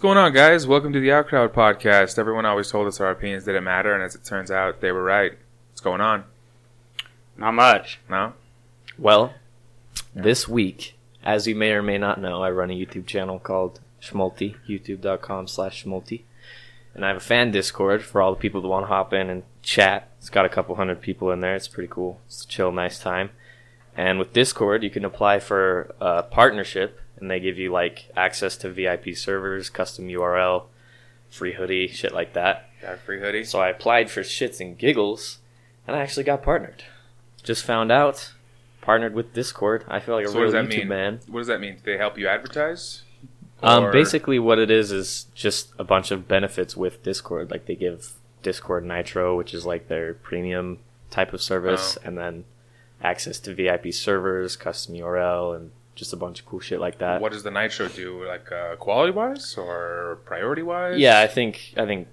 going on, guys? Welcome to the Outcrowd podcast. Everyone always told us our opinions didn't matter, and as it turns out, they were right. What's going on? Not much. No? Well, this week, as you may or may not know, I run a YouTube channel called Schmulty, youtube.com slash Schmulty. And I have a fan Discord for all the people that want to hop in and chat. It's got a couple hundred people in there. It's pretty cool. It's a chill, nice time. And with Discord, you can apply for a partnership, and they give you like access to VIP servers, custom URL, free hoodie, shit like that. Got a free hoodie? So I applied for shits and giggles, and I actually got partnered. Just found out, partnered with Discord. I feel like a So real does that YouTube mean? man. What does that mean? Do they help you advertise? Um, basically, what it is is just a bunch of benefits with Discord. Like they give Discord Nitro, which is like their premium type of service, Oh. and then access to VIP servers, custom URL, and just a bunch of cool shit like that. What does the Nitro do? Like uh, quality wise or priority wise? Yeah, I think I think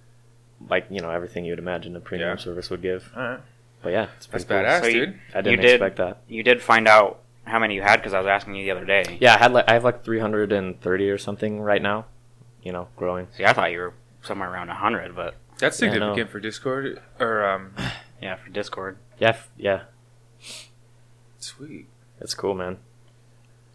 like you know everything you would imagine a premium Yeah. service would give. Alright. But yeah, it's That's pretty cool. badass, So you- dude. I didn't You did- expect that. You did find out how many you had because I was asking you the other day. Yeah, I had like I have like 330 or something right now. You know, growing. See, I thought you were somewhere around hundred, but That's Yeah, significant no. for Discord. Or, um, yeah, for Discord. Yeah, f- yeah, sweet. That's cool, man.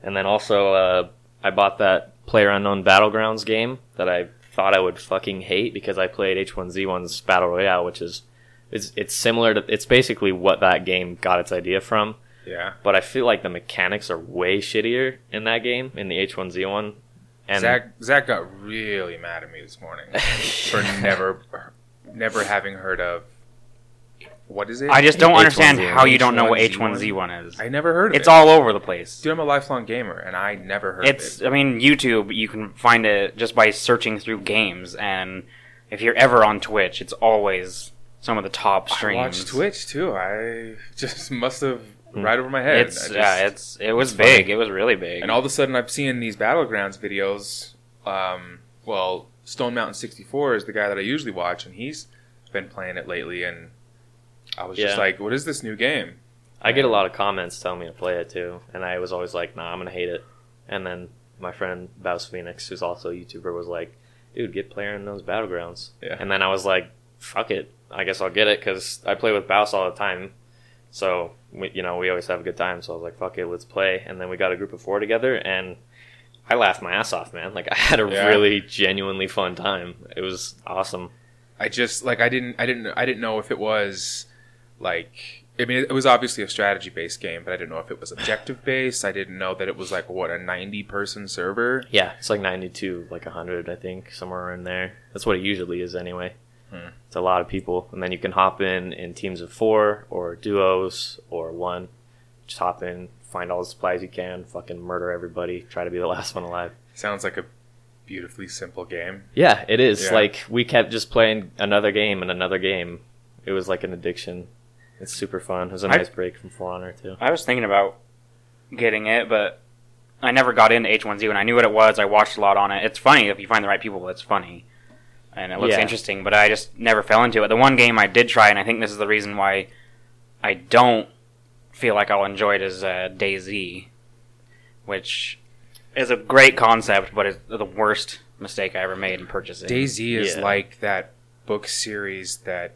And then also, uh, I bought that Player Unknown Battlegrounds game that I thought I would fucking hate because I played H1Z1's Battle Royale, which is it's it's similar to it's basically what that game got its idea from. Yeah. But I feel like the mechanics are way shittier in that game in the H1Z1. And Zach Zach got really mad at me this morning for never never having heard of what is it? I just don't H1Z1. understand how you don't know what H1Z1 H1Z1 is. I never heard of It's it. It's all over the place. Dude, I'm a lifelong gamer and I never heard It's. of it. It's I mean, YouTube. You can find it just by searching through games, and if you're ever on Twitch, it's always some of the top streams. I streams. watch Twitch too. I just must have Hmm. right over my head. It's I just- yeah, it's it was it's big. funny. It was really big. and all of a sudden I'm seeing these battlegrounds videos. Um, well, Stone Mountain 64 is the guy that I usually watch, and he's been playing it lately, and I was just like, "What is this new game?" I get a lot of comments telling me to play it too, and I was always like, "Nah, I'm gonna hate it." And then my friend Baus Phoenix, who's also a YouTuber, was like, "Dude, get PlayerUnknown's Battlegrounds." Yeah. And then I was like, "Fuck it, I guess I'll get it," because I play with Baus all the time, so we, you know we always have a good time. So I was like, "Fuck it, let's play." And then we got a group of four together, and I laughed my ass off, man. Like I had a Yeah. really genuinely fun time. It was awesome. I just like I didn't I didn't I didn't know if it was like I mean it was obviously a strategy based game, but I didn't know if it was objective based. I didn't know that it was like what a ninety person server. Yeah, it's like 92, like 100, I think, somewhere in there. That's what it usually is anyway. Hmm. It's a lot of people. And then you can hop in in teams of four or duos or one. Just hop in, find all the supplies you can, fucking murder everybody, try to be the last one alive. Sounds like a beautifully simple game. Yeah, it is. Yeah. Like, we kept just playing another game and another game. It was like an addiction. It's super fun. It was a nice break from For Honor, too. I was thinking about getting it, but I never got into H1Z1. I knew what it was. I watched a lot on it. It's funny if you find the right people. It's funny, and it looks Yeah. interesting. But I just never fell into it. The one game I did try, and I think this is the reason why I don't feel like I'll enjoy it, is uh, DayZ, which is a great concept, but it's the worst mistake I ever made in purchasing. DayZ is Yeah. like that book series that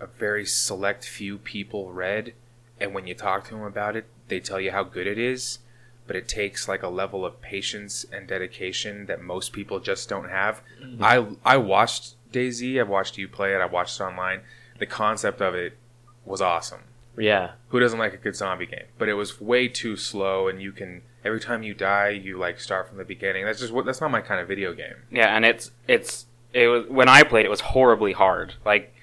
a very select few people read, and when you talk to them about it, they tell you how good it is, but it takes like a level of patience and dedication that most people just don't have. Mm-hmm. I I watched DayZ. I've watched you play it. I watched it online. The concept of it was awesome. Yeah. Who doesn't like a good zombie game? But it was way too slow, and you can every time you die, you like start from the beginning. That's just what that's not my kind of video game. Yeah, and it's it's it was when I played it was horribly hard. Like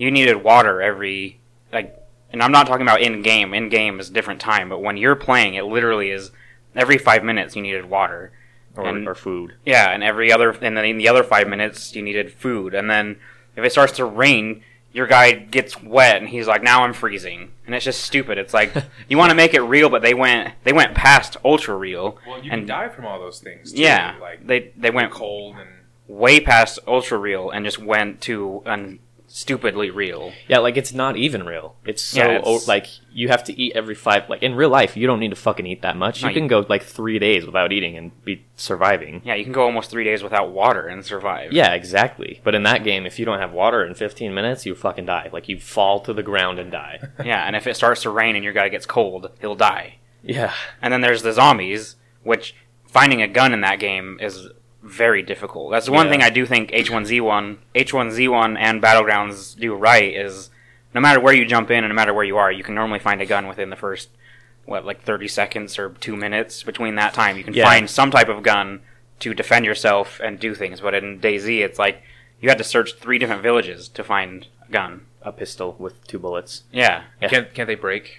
you needed water every like and I'm not talking about in game. In game is a different time, but when you're playing it literally is every 5 minutes you needed water. Or, And- or food. Yeah, and every other and then in the other 5 minutes you needed food. And then if it starts to rain, your guy gets wet and he's like, "Now I'm freezing." And it's just stupid. It's like you want to make it real, but they went they went past ultra real. Well, you And- can die from all those things. Too. Yeah, like they they went cold and way past ultra real and just went to an stupidly real. Yeah, like it's not even real. It's so Yeah, it's- o- like you have to eat every five. Like in real life, you don't need to fucking eat that much. No, You you- can go like three days without eating and be surviving. Yeah, you can go almost three days without water and survive. Yeah, exactly. But in that game, if you don't have water in 15 minutes, you fucking die. Like you fall to the ground and die. Yeah, and if it starts to rain and your guy gets cold, he'll die. yeah. And then there's the zombies, which finding a gun in that game is very difficult. That's the one Yeah. thing I do think H1Z1, H1Z1 and Battlegrounds do right is no matter where you jump in and no matter where you are, you can normally find a gun within the first what like 30 seconds or 2 minutes between that time. You can Yeah. find some type of gun to defend yourself and do things. But in DayZ, it's like you had to search three different villages to find a gun. A pistol with two bullets. Yeah. Yeah. Can't can't they break?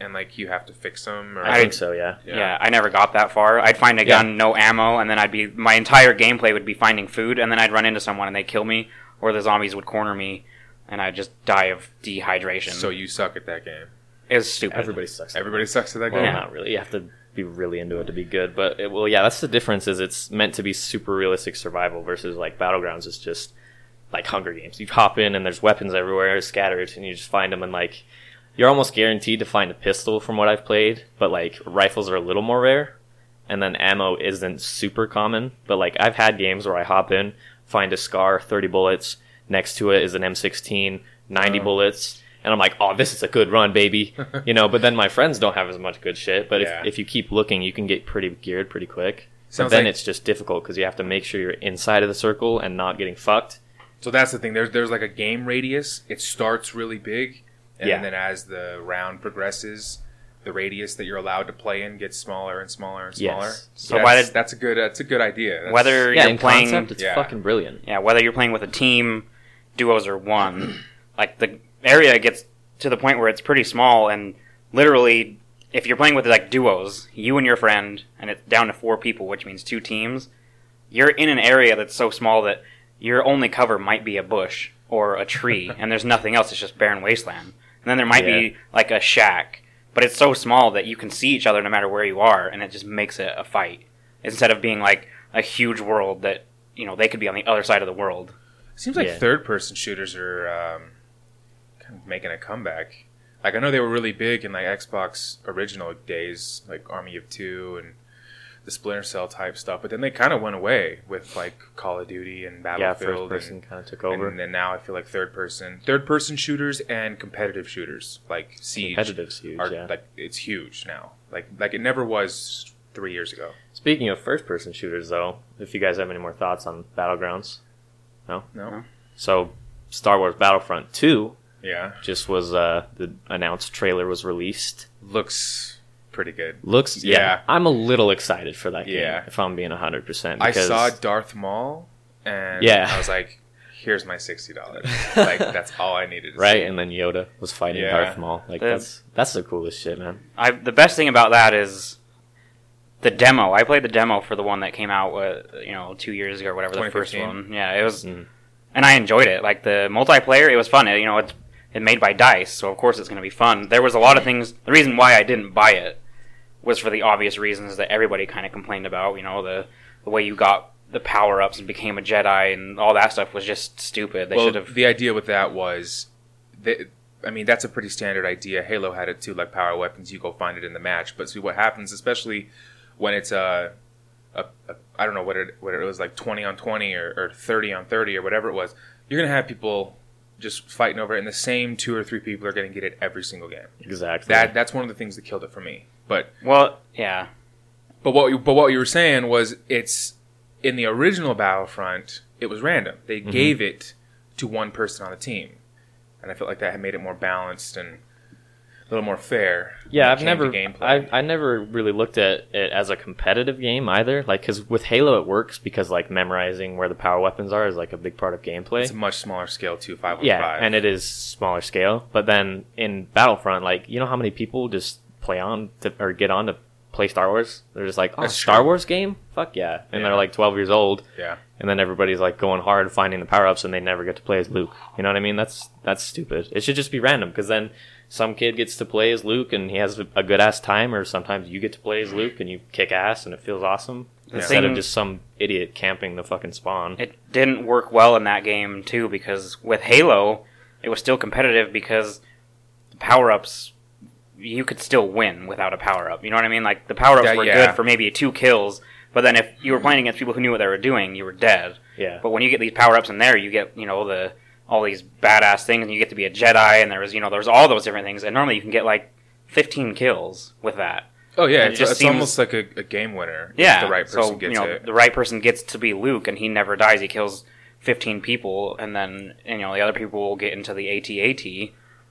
And like you have to fix them. Or I, I- think so, yeah. Yeah. I never got that far. I'd find a Yeah. gun, no ammo, and then I'd be my entire gameplay would be finding food, and then I'd run into someone and they'd kill me, or the zombies would corner me, and I'd just die of dehydration. So you suck at that game. It's stupid. Everybody sucks. Everybody sucks at that Well, game. Yeah. not really. You have to be really into it to be good. But it, well, yeah, that's the difference. Is it's meant to be super realistic survival versus like battlegrounds is just like Hunger Games. You hop in and there's weapons everywhere scattered, and you just find them and like you're almost guaranteed to find a pistol from what I've played. But like rifles are a little more rare, and then ammo isn't super common. But like I've had games where I hop in, find a SCAR, 30 bullets. Next to it is an M16, 90 Oh. bullets. And I'm like, oh, this is a good run, baby. you know, but then my friends don't have as much good shit. But Yeah. if, if you keep looking, you can get pretty geared pretty quick. Sounds but then like- it's just difficult because you have to make sure you're inside of the circle and not getting fucked. So that's the thing. There's there's like a game radius. It starts really big, and Yeah. then as the round progresses, the radius that you're allowed to play in gets smaller and smaller and smaller. Yes. smaller. So that's, why did- that's a good that's a good idea. That's- Whether Yeah, you're in playing, concept, it's yeah. fucking brilliant. yeah, whether you're playing with a team, duos, or one, like the area gets to the point where it's pretty small, and literally, if you're playing with like duos, you and your friend, and it's down to four people, which means two teams, you're in an area that's so small that your only cover might be a bush or a tree, and there's nothing else. It's just barren wasteland. And then there might be like a shack, but it's so small that you can see each other no matter where you are, and it just makes it a fight instead of being like a huge world that you know they could be on the other side of the world. Seems like Yeah. third person shooters are um, kind of making a comeback. Like I know they were really big in like Xbox original days, like Army of Two and the Splinter Cell type stuff, but then they kind of went away with like Call of Duty and Battlefield. Yeah, first person and, kind of took over. and then now I feel like third person, third person shooters and competitive shooters like Siege Competitive's huge, are yeah. like it's huge now. Like like it never was three years ago. Speaking of first person shooters, though, if you guys have any more thoughts on Battlegrounds. No, no, So, Star Wars Battlefront 2 yeah, just was, uh, the announced trailer was released. looks pretty good. Looks, yeah, Yeah. I'm a little excited for that game, Yeah. if I'm being 100%. I saw Darth Maul, and Yeah. I was like, "Here's my sixty dollars. like that's all I needed." To right? see. And then Yoda was fighting Yeah. Darth Maul. Like, The- that's that's the coolest shit, man. I the best thing about that is the demo. I played the demo for the one that came out, uh, you know, two years ago or whatever. The first one, yeah, it was, Mm. and I enjoyed it. Like the multiplayer, it was fun. It, you know, it's it made by Dice, so of course it's going to be fun. There was a lot of things. The reason why I didn't buy it was for the obvious reasons that everybody kind of complained about. You know, the the way you got the power ups and became a Jedi and all that stuff was just stupid. They well, should have. the idea with that was, that, I mean, that's a pretty standard idea. Halo had it too, like power weapons. You go find it in the match. But see what happens, especially when it's a, a, a I don't know what it what it was like twenty on twenty or, or thirty on thirty or whatever it was. You're gonna have people just fighting over it, and the same two or three people are gonna get it every single game. Exactly. That that's one of the things that killed it for me. But Well, yeah, But what you, but what you were saying was it's in the original Battlefront, it was random. They Mm-hmm. gave it to one person on the team, and I felt like that had made it more balanced and a little more fair. Yeah, I've never. I, I never really looked at it as a competitive game either. Like, because with Halo it works because like memorizing where the power weapons are is like a big part of gameplay. it's a much smaller scale too, five yeah, five. and it is smaller scale. But then in Battlefront, like you know how many people just play on to, or get on to play Star Wars? They're just like, oh, oh That's Star true. Wars game? Fuck yeah! And Yeah. they're like twelve years old, yeah, and then everybody's like going hard finding the power ups, and they never get to play as Luke. You know what I mean? That's that's stupid. It should just be random because then some kid gets to play as Luke and he has a good ass time, or sometimes you get to play as Luke and you kick ass and it feels awesome. instead thing- of just some idiot camping the fucking spawn. it didn't work well in that game too because with Halo, it was still competitive because the power ups you could still win without a power up. You know what I mean? Like the power ups Yeah, were yeah. good for maybe two kills, but then if you were playing against people who knew what they were doing, you were dead. yeah, But when you get these power ups in there, you get you know the all these badass things, and you get to be a Jedi, and there was you know there's all those different things, and normally you can get like 15 kills with that. Oh yeah, It it's, just it's seems- almost like a, a game winner. if Yeah, the right person so gets you know it. the right person gets to be Luke, and he never dies. He kills 15 people, and then you know the other people will get into the AT-AT,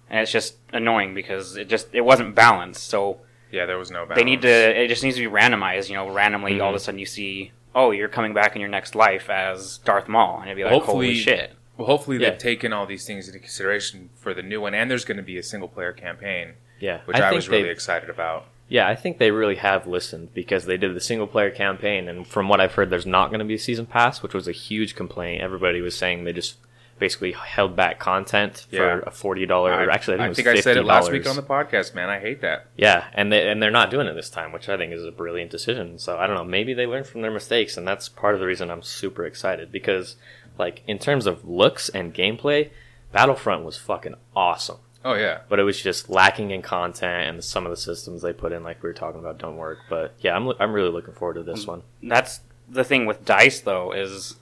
and it's just annoying because it just it wasn't balanced. So Yeah, there was no balance. they need to. It just needs to be randomized. You know, randomly all of a mhm. sudden you see, oh, you're coming back in your next life as Darth Maul, and it'd be like, Hopefully- holy shit. Well, hopefully Yeah. they've taken all these things into consideration for the new one, and there's going to be a single player campaign, yeah. which I, think was really excited about. Yeah, I think they really have listened because they did the single player campaign, and from what I've heard, there's not going to be a season pass, which was a huge complaint. Everybody was saying they just basically held back content for a forty dollar. I, Actually, I think, it was think I said it last week on the podcast, man. I hate that. Yeah, and they and they're not doing it this time, which I think is a brilliant decision. So I don't know, maybe they learned from their mistakes, and that's part of the reason I'm super excited because, like, in terms of looks and gameplay, Battlefront was fucking awesome. Oh yeah, But it was just lacking in content, and some of the systems they put in, like we were talking about, don't work. But yeah, I'm I'm really looking forward to this mm. one. That's the thing with Dice though is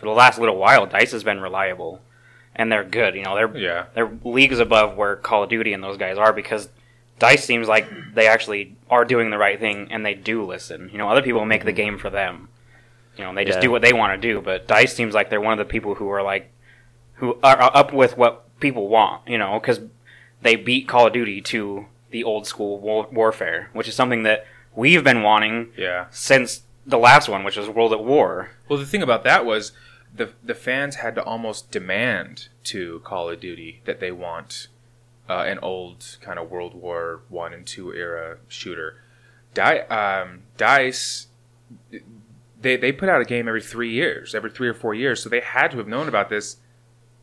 for the last little while, Dice has been reliable, and they're good. You know, they're yeah. they're leagues above where Call of Duty and those guys are because Dice seems like they actually are doing the right thing and they do listen. You know, other people make the game for them. You know, they just Yeah. do what they want to do. But Dice seems like they're one of the people who are like who are are up with what people want. You know, because they beat Call of Duty to the old school war- warfare, which is something that we've been wanting Yeah. since the last one, which was World at War. Well, the thing about that was the the fans had to almost demand to Call of Duty that they want uh, an old kind of World War One and Two era shooter. Di- um, Dice, they they put out a game every three years, every three or four years, so they had to have known about this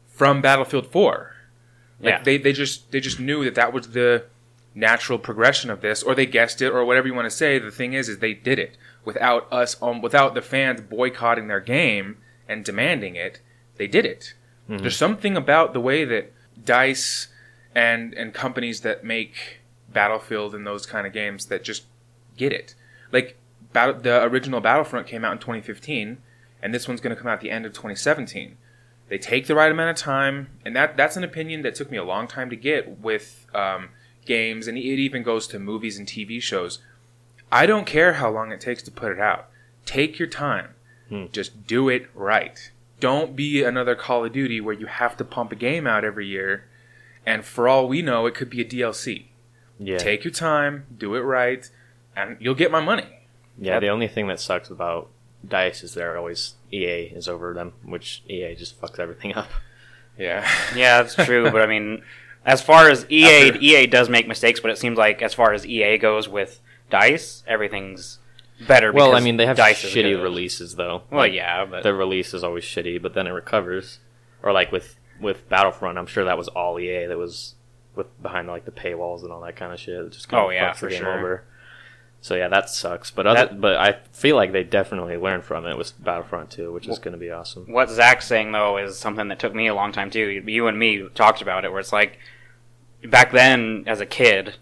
from Battlefield Four. Like Yeah. they, they just they just knew that that was the natural progression of this, or they guessed it, or whatever you want to say. The thing is, is they did it without us, um, without the fans boycotting their game and demanding it. They did it. There's something about the way that Dice and and companies that make Battlefield and those kind of games that just get it. Like Battle, the original Battlefront came out in 2015, and this one's going to come out at the end of 2017 they take the right amount of time, and that that's an opinion that took me a long time to get with um, games, and it even goes to movies and TV shows. I don't care how long it takes to put it out. Take your time. Hmm. Just do it right. Don't be another Call of Duty where you have to pump a game out every year, and for all we know, it could be a DLC. Yeah, Take your time, do it right, and you'll get my money. yeah. The only thing that sucks about Dice is they're always EA is over them, which EA just fucks everything up. Yeah. Yeah, that's true. but I mean, as far as EA, After- EA does make mistakes, but it seems like as far as EA goes with Dice, everything's better. Well, I mean, they have Dice is shitty good. releases though. Well, Like, yeah, but the release is always shitty, but then it recovers. Or like with with Battlefront, I'm sure that was all EA that was with behind like the paywalls and all that kind of shit. It just kinda Oh, yeah, fucks the for game sure. over. So yeah, that sucks. But other, That- but I feel like they definitely learned from it with Battlefront 2, which is going to be awesome. what Zach's saying though is something that took me a long time too. You and me talked about it, where it's like back then as a kid,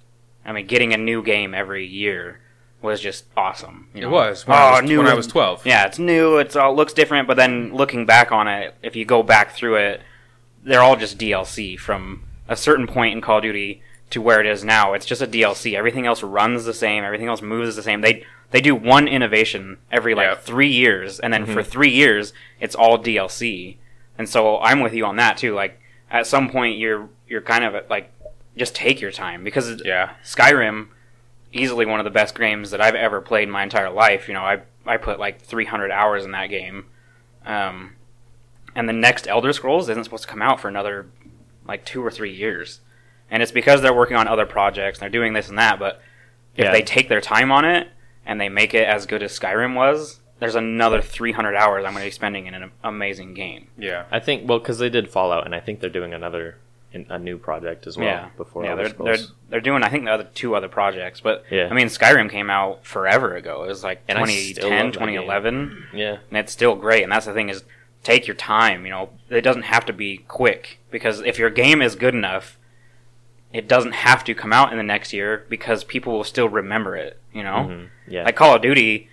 I mean, getting a new game every year was just awesome. You It was when, oh, I, was, new when I was 12. Yeah, it's new. It's all looks different, but then looking back on it, if you go back through it, they're all just DLC from a certain point in Call of Duty to where it is now. It's just a DLC. Everything else runs the same. Everything else moves the same. They they do one innovation every like Yeah. three years, and then for mm-hmm. three years it's all DLC. And so I'm with you on that too. Like at some point you're you're kind of like just take your time because Yeah. Skyrim, easily one of the best games that I've ever played in my entire life. You know, I I put like 300 hours in that game, um, and the next Elder Scrolls isn't supposed to come out for another like two or three years, and it's because they're working on other projects and they're doing this and that. But if Yeah. they take their time on it and they make it as good as Skyrim was, there's another 300 hours I'm going to be spending in an amazing game. Yeah. I think well because they did Fallout, and I think they're doing another in a new project as well yeah, before yeah, they're, they're they're doing I think the other two other projects, but Yeah. I mean Skyrim came out forever ago. It was like And 2010, love that game. 2011, yeah, and it's still great. And that's the thing is take your time. You know, it doesn't have to be quick because if your game is good enough, it doesn't have to come out in the next year because people will still remember it. You know, Mhm. yeah, like Call of Duty,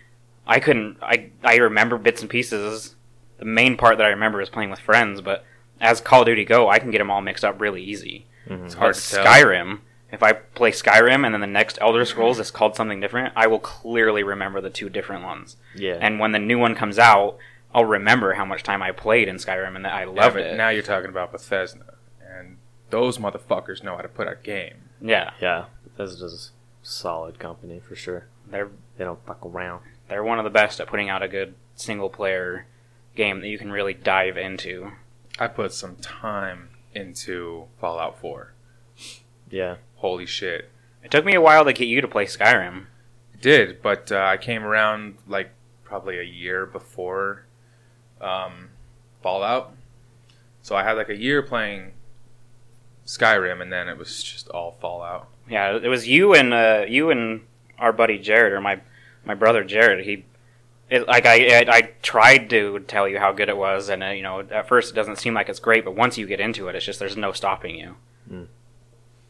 I couldn't. I I remember bits and pieces. The main part that I remember is playing with friends, but as Call of Duty go, I can get them all mixed up really easy. Mhm. It's hard But to tell. Skyrim, if I play Skyrim and then the next Elder Scrolls is called something different, I will clearly remember the two different ones. yeah, And when the new one comes out, I'll remember how much time I played in Skyrim and that I Yeah, loved but it. Now you're talking about Bethesda, and those motherfuckers know how to put out game. yeah, yeah. Bethesda's a solid company for sure. they're They don't fuck around. they're one of the best at putting out a good single player game that you can really dive into. I put some time into Fallout 4. Yeah, Holy shit. It took me a while to get you to play Skyrim. It did, but uh, I came around like probably a year before um, Fallout. So I had like a year playing Skyrim, and then it was just all Fallout. Yeah, it was you and uh, you and our buddy Jared or my my brother Jared. He it, like I, I I tried to tell you how good it was, and uh, you know at first it doesn't seem like it's great, but once you get into it, it's just there's no stopping you. Mm.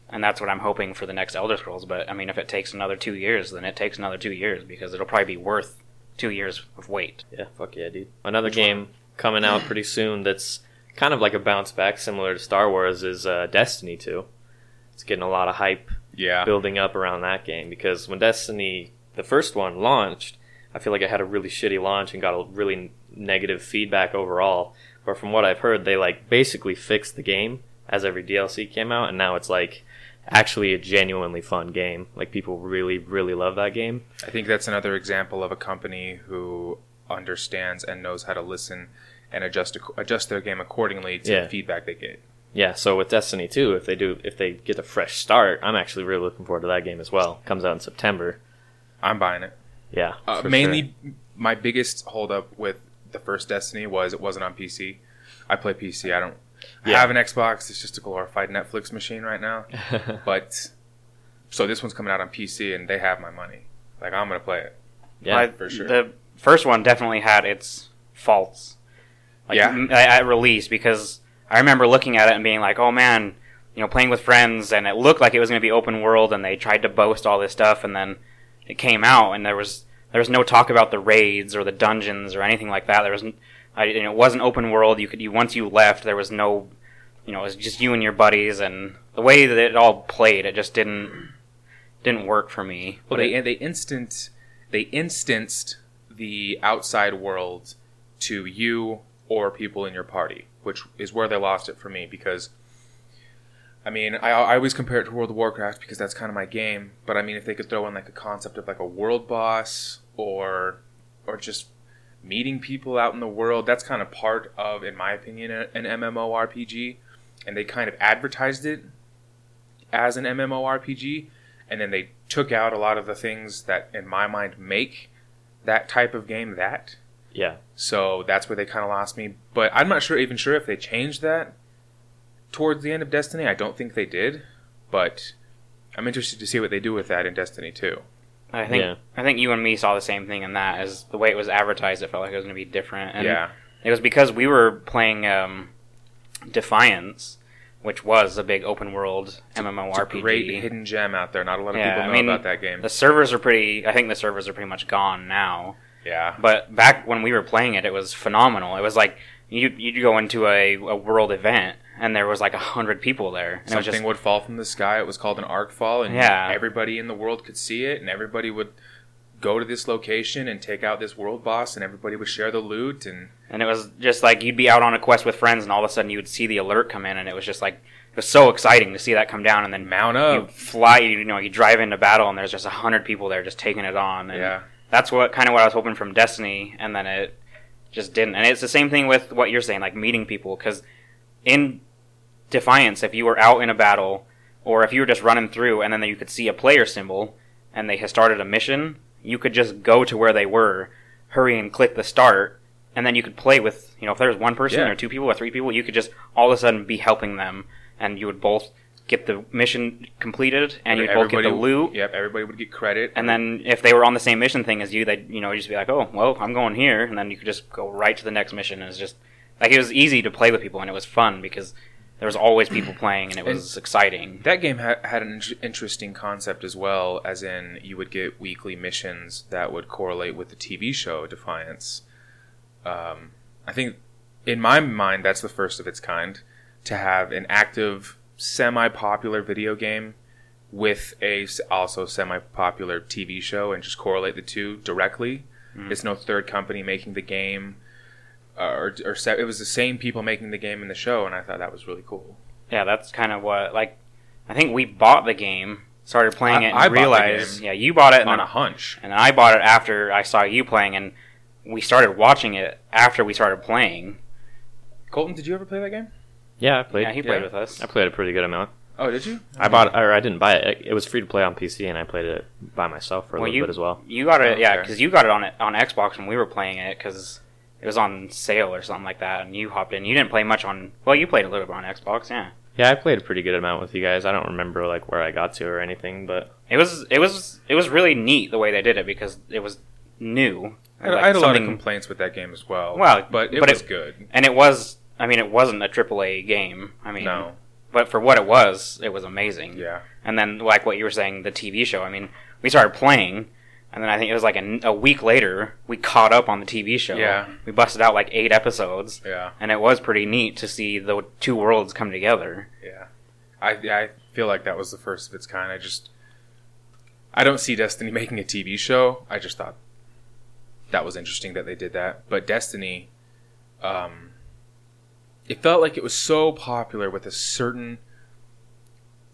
And that's what I'm hoping for the next Elder Scrolls. But I mean, if it takes another two years, then it takes another two years because it'll probably be worth two years of wait. yeah, fuck yeah, dude. Another game coming out pretty soon that's kind of like a bounce back, similar to Star Wars, is uh, Destiny Two. It's getting a lot of hype Yeah. building up around that game because when Destiny, the first one, launched, I feel like I had a really shitty launch and got a really negative feedback overall. But from what I've heard, they like basically fixed the game as every DLC came out, and now it's like actually a genuinely fun game. Like people really, really love that game. I think that's another example of a company who understands and knows how to listen and adjust adjust their game accordingly to Yeah. the feedback they get. Yeah, so with Destiny 2, if they do, if they get a fresh start, I'm actually really looking forward to that game as well. Comes out in September. I'm buying it. Yeah, Uh, for mainly, my biggest holdup with the first Destiny was it wasn't on PC. I play PC. I don't Yeah. have an Xbox. It's just a glorified Netflix machine right now. But so this one's coming out on PC, and they have my money. Like I'm gonna play it. yeah, I- for sure. The first one definitely had its faults. Like, Yeah. m- at at release because I remember looking at it and being like, "Oh man, you know, playing with friends," and it looked like it was going to be open world, and they tried to boast all this stuff, and then it came out, and there was there was no talk about the raids or the dungeons or anything like that. There was, I, you know, it wasn't open world. You could, you once you left, there was no, you know, it was just you and your buddies, and the way that it all played, it just didn't didn't work for me. Well, But they it- they instant they instanced the outside world to you or people in your party, which is where they lost it for me because. I mean, I, I always compare it to World of Warcraft because that's kind of my game. But I mean, if they could throw in like a concept of like a world boss or or just meeting people out in the world, that's kind of part of, in my opinion, an MMORPG. And they kind of advertised it as an MMORPG, and then they took out a lot of the things that, in my mind, make that type of game that. yeah, So that's where they kind of lost me. But I'm not sure, even sure if they changed that towards the end of Destiny. I don't think they did, but I'm interested to see what they do with that in Destiny 2. I think Yeah. I think you and me saw the same thing in that. As the way it was advertised, it felt like it was going to be different. And yeah, it was because we were playing um, Defiance, which was a big open world it's a MMORPG. great hidden gem out there. Not a lot of Yeah, people I know mean, about that game. The servers are pretty. I think the servers are pretty much gone now. Yeah, But back when we were playing it, it was phenomenal. It was like you you'd go into a, a world event and there was like a hundred people there, and something just would fall from the sky. It was called an Arkfall, and Yeah. everybody in the world could see it, and everybody would go to this location and take out this world boss, and everybody would share the loot, and and it was just like you'd be out on a quest with friends, and all of a sudden you would see the alert come in, and it was just like it was so exciting to see that come down, and then mount up, you fly, you know, you drive into battle, and there's just a hundred people there just taking it on, and Yeah, that's what kind of what I was hoping from Destiny, and then it just didn't. And it's the same thing with what you're saying, like meeting people, because in Defiance, if you were out in a battle, or if you were just running through, and then you could see a player symbol, and they had started a mission, you could just go to where they were, hurry and click the start, and then you could play with, you know, if there was one person Yeah. or two people or three people, you could just all of a sudden be helping them and you would both get the mission completed, and you'd both get the loot. Yep, everybody would get credit. And then if they were on the same mission thing as you, they'd you know you'd just be like, oh well, I'm going here, and then you could just go right to the next mission. And it's just like it was easy to play with people, and it was fun because there was always people playing, and it was exciting. That game ha- had an in- interesting concept as well, as in you would get weekly missions that would correlate with the TV show Defiance. Um, I think, in my mind, that's the first of its kind to have an active, semi-popular video game with a also semi-popular TV show and just correlate the two directly. It's no third company making the game, uh, or, or se- it was the same people making the game in the show, and I thought that was really cool. Yeah, that's kind of what like I think we bought the game, started playing I- it, and I bought the realized game yeah, you bought it, On a hunch. and I bought it after I saw you playing, and we started watching it after we started playing. Colton, did you ever play that game? Yeah, I played. yeah, he played yeah. with us. I played a pretty good amount. Oh, did you? I bought, or I didn't buy it. It was free to play on PC, and I played it by myself for a Well, little you bit as well. you got it, yeah, because you got it on it on Xbox when we were playing it because it was on sale or something like that, and you hopped in. You didn't play much on. Well, you played a little bit on Xbox, yeah. Yeah, I played a pretty good amount with you guys. I don't remember like where I got to or anything, but It was it was it was really neat the way they did it because it was new. I, Like I had a lot of complaints with that game as well. Well, but it but was it- good. and it was. I mean, it wasn't a AAA game. I mean, No, but for what it was, it was amazing. yeah, And then, like what you were saying, the TV show. I mean, we started playing, and then I think it was like a, a week later we caught up on the TV show. Yeah. we busted out like eight episodes, yeah, and it was pretty neat to see the two worlds come together. yeah. I I feel like that was the first of its kind. I just I don't see Destiny making a TV show. I just thought that was interesting that they did that. But Destiny, um, it felt like it was so popular with a certain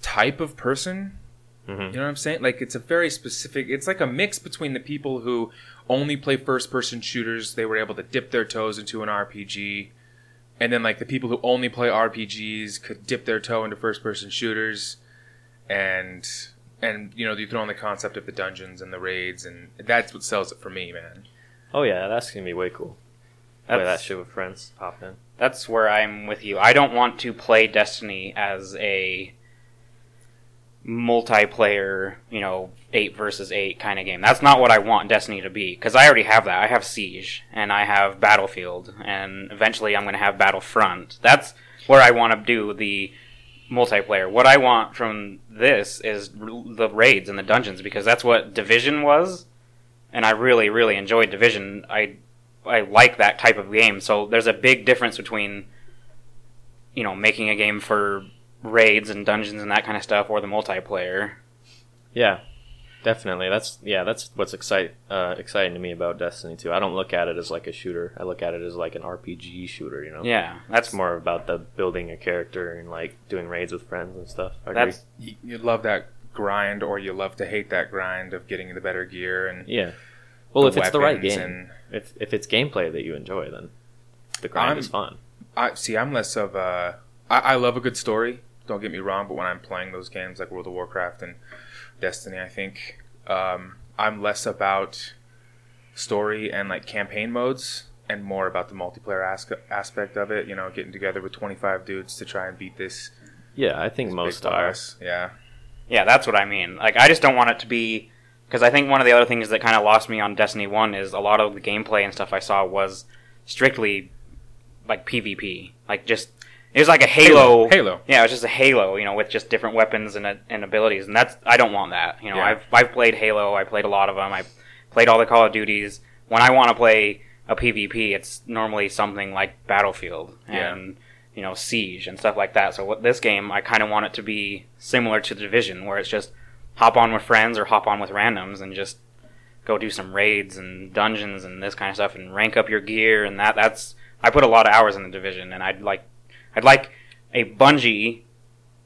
type of person mhm. You know what I'm saying? Like it's a very specific. It's like a mix between the people who only play first-person shooters. They were able to dip their toes into an RPG, and then like the people who only play RPGs could dip their toe into first-person shooters, and and you know you throw in the concept of the dungeons and the raids, and that's what sells it for me, man. oh yeah, that's gonna be way cool. Play that shit with friends. Hop in. That's where I'm with you. I don't want to play Destiny as a multiplayer, you know, eight versus eight kind of game. That's not what I want Destiny to be because I already have that. I have Siege and I have Battlefield, and eventually I'm going to have Battlefront. That's where I want to do the multiplayer. What I want from this is r- the raids and the dungeons because that's what Division was, and I really, really enjoyed Division. I I like that type of game. So there's a big difference between you know making a game for raids and dungeons and that kind of stuff or the multiplayer. Yeah, definitely. That's yeah, that's what's excite uh, exciting to me about Destiny too. I don't look at it as like a shooter. I look at it as like an RPG shooter. You know, Yeah, that's it's more about the building a character and like doing raids with friends and stuff. I that's You, you love that grind, or you love to hate that grind of getting the better gear and yeah. Well, if it's the right game, and- if if it's gameplay that you enjoy, then the grind I'm- is fun. I see. I'm less of a. I, I love a good story. Don't get me wrong, but when I'm playing those games like World of Warcraft and Destiny, I think um, I'm less about story and like campaign modes and more about the multiplayer as- aspect of it. You know, getting together with 25 dudes to try and beat this. Yeah, I think most are. Yeah. yeah, that's what I mean. Like I just don't want it to be because I think one of the other things that kind of lost me on Destiny One is a lot of the gameplay and stuff I saw was strictly like PvP, like just it was like a Halo. Halo. Yeah, it was just a Halo, you know, with just different weapons and, and abilities, and that's I don't want that. You know, Yeah. I've I've played Halo, I played a lot of them, I played all the Call of Duties. When I want to play a PvP, it's normally something like Battlefield Yeah. and you know Siege and stuff like that. So what this game, I kind of want it to be similar to the Division, where it's just hop on with friends or hop on with randoms and just go do some raids and dungeons and this kind of stuff and rank up your gear and that that's I put a lot of hours in the division and I'd like I'd like a Bungie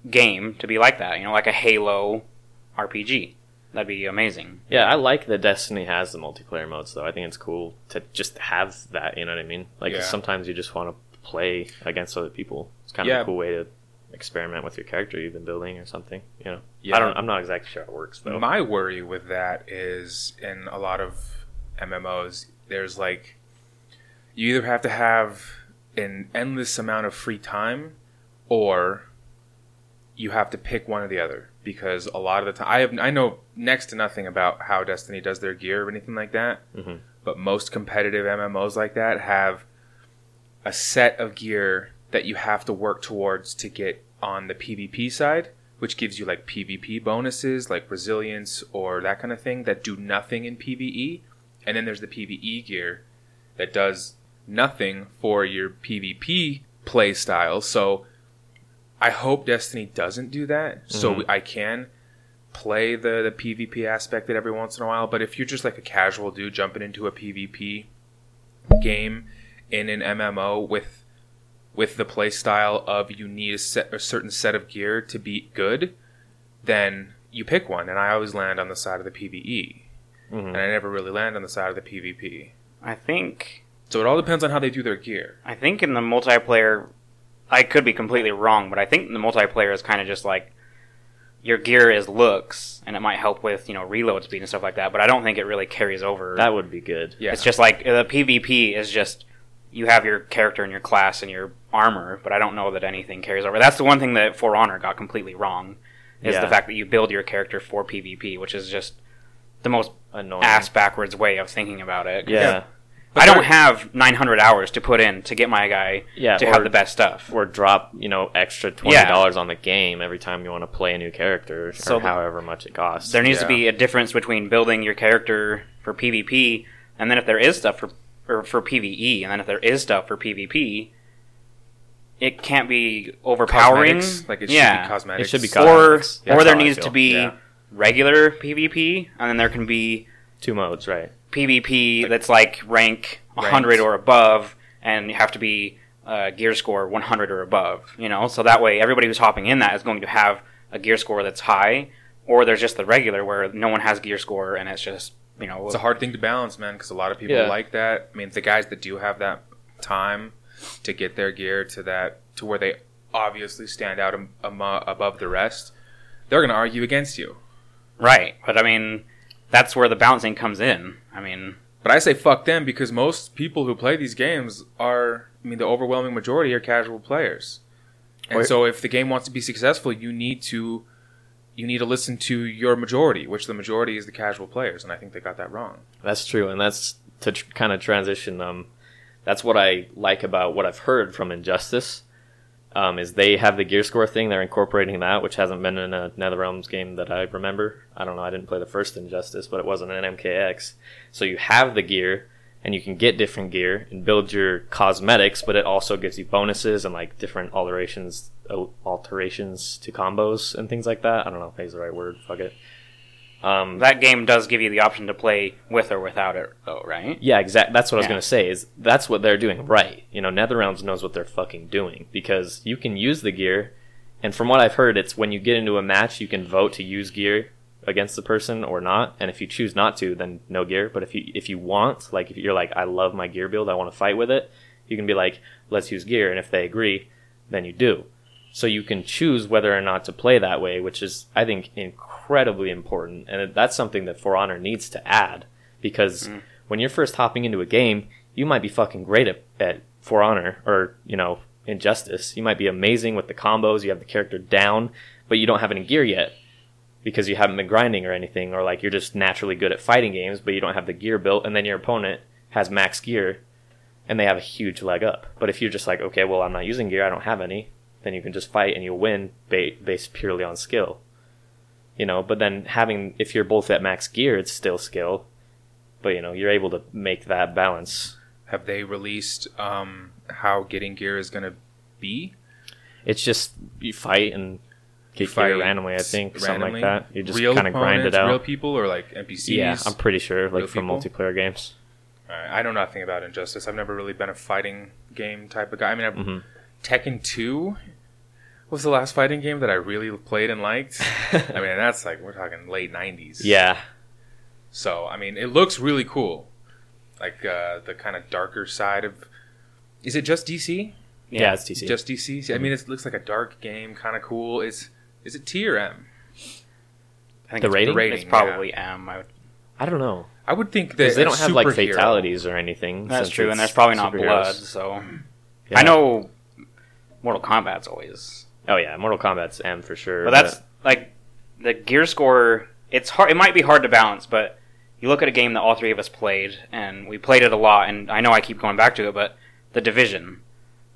game to be like that, you know, like a Halo RPG. That'd be amazing. Yeah, I like that Destiny has the multiplayer modes though. I think it's cool to just have that. You know what I mean? Like Yeah. sometimes you just want to play against other people. It's kind of Yeah. a cool way to experiment with your character you've been building or something. You know? Yeah. I don't. I'm not exactly sure how it works though. My worry with that is in a lot of MMOs, there's like you either have to have an endless amount of free time or you have to pick one or the other because a lot of the time I have I know next to nothing about how Destiny does their gear or anything like that. Mhm. But most competitive MMOs like that have a set of gear that you have to work towards to get on the PvP side, which gives you like PvP bonuses like resilience or that kind of thing that do nothing in PvE. And then there's the PvE gear that does nothing for your PvP play style. So I hope Destiny doesn't do that. So Mhm. I can play the, the PvP aspect it every once in a while. But if you're just like a casual dude jumping into a PvP game in an MMO with with the play style of you need a, set, a certain set of gear to be good, then you pick one. And I always land on the side of the PvE, Mhm. and I never really land on the side of the PvP. I think So it all depends on how they do their gear. I think in the multiplayer, I could be completely wrong, but I think the multiplayer is kind of just like your gear is looks, and it might help with you know reload speed and stuff like that. But I don't think it really carries over. That would be good. Yeah, It's just like the PvP is just you have your character and your class and your armor, but I don't know that anything carries over. That's the one thing that For Honor got completely wrong is Yeah. the fact that you build your character for PvP, which is just the most Annoying. ass backwards way of thinking about it. 'Cause Yeah. I don't have 900 hours to put in to get my guy Yeah, to have the best stuff. Or drop, you know, extra twenty dollars on the game every time you want to play a new character, or So the- however much it costs. There needs Yeah. to be a difference between building your character for PvP and then if there is stuff for or for PvE and then if there is stuff for PvP, it can't be overpowering. Cosmetics, like it should yeah. be cosmetics. It should be or. Yeah, or there needs to be Yeah. regular PvP and then there can be two modes, right? PvP that's like rank 100 Ranked. or above, and you have to be uh, gear score 100 or above. You know, so that way everybody who's hopping in that is going to have a gear score that's high, or there's just the regular where no one has gear score and it's just you know It's a hard thing to balance, man, because a lot of people Yeah. like that. I mean, the guys that do have that time to get their gear to that to where they obviously stand out am, amo- above the rest, they're going to argue against you. right. But I mean, that's where the balancing comes in. I mean, But I say fuck them because most people who play these games are, I mean, the overwhelming majority are casual players. And Wait. so if the game wants to be successful, you need to you need to listen to your majority, which the majority is the casual players, and I think they got that wrong. That's true, and that's to tr- kind of transition. Um, that's what I like about what I've heard from Injustice. Um, is they have the gear score thing? They're incorporating that, which hasn't been in a NetherRealms game that I remember. I don't know. I didn't play the first Injustice, but it wasn't an MKX. So you have the gear, and you can get different gear and build your cosmetics, but it also gives you bonuses and like different alterations, alterations to combos and things like that. I don't know if that's the right word. Fuck it. Um, that game does give you the option to play with or without it, though, right? Yeah, exactly. That's what I was gonna say. Is that's what they're doing right? You know, NetherRealms knows what they're fucking doing because you can use the gear, and from what I've heard, it's when you get into a match, you can vote to use gear against the person or not, and if you choose not to, then no gear. But if you if you want, like if you're like, I love my gear build, I want to fight with it, you can be like, let's use gear, and if they agree, then you do. So you can choose whether or not to play that way, which is I think incredibly important, and that's something that For Honor needs to add because mm. when you're first hopping into a game, you might be fucking great at, at For Honor or you know Injustice. You might be amazing with the combos. You have the character down, but you don't have any gear yet because you haven't been grinding or anything, or like you're just naturally good at fighting games, but you don't have the gear built, and then your opponent has max gear, and they have a huge leg up. But if you're just like, okay, well, I'm not using gear, I don't have any, then you can just fight and you'll win ba- based purely on skill. You know, but then having if you're both at max gear, it's still skill, but you know you're able to make that balance. Have they released um, how getting gear is going to be? It's just you fight and get Fight gear randomly. I think randomly? something like that. You just kind of grind it out. Real people or like NPCs? yeah, I'm pretty sure. Like for multiplayer games. I know nothing about Injustice. I've never really been a fighting game type of guy. I mean, I've, Mhm. Tekken 2 was the last fighting game that I really played and liked. I mean, that's like, we're talking late 90s. Yeah, So, I mean, it looks really cool. Like uh, the kind of darker side of. Is it just DC? yeah, it's DC. Just DC? I mean, it looks like a dark game, kind of cool. Is is it T or M? I think The it's, rating? It's probably M. I would, I don't know I would think that they don't have like fatalities or anything. that's true, and it's there's probably not blood. So Yeah. I know Mortal Kombat's always Oh yeah, Mortal Kombat's M for sure. But that's like the gear score. It's hard. It might be hard to balance, but you look at a game that all three of us played, and we played it a lot. And I know I keep going back to it, but the Division.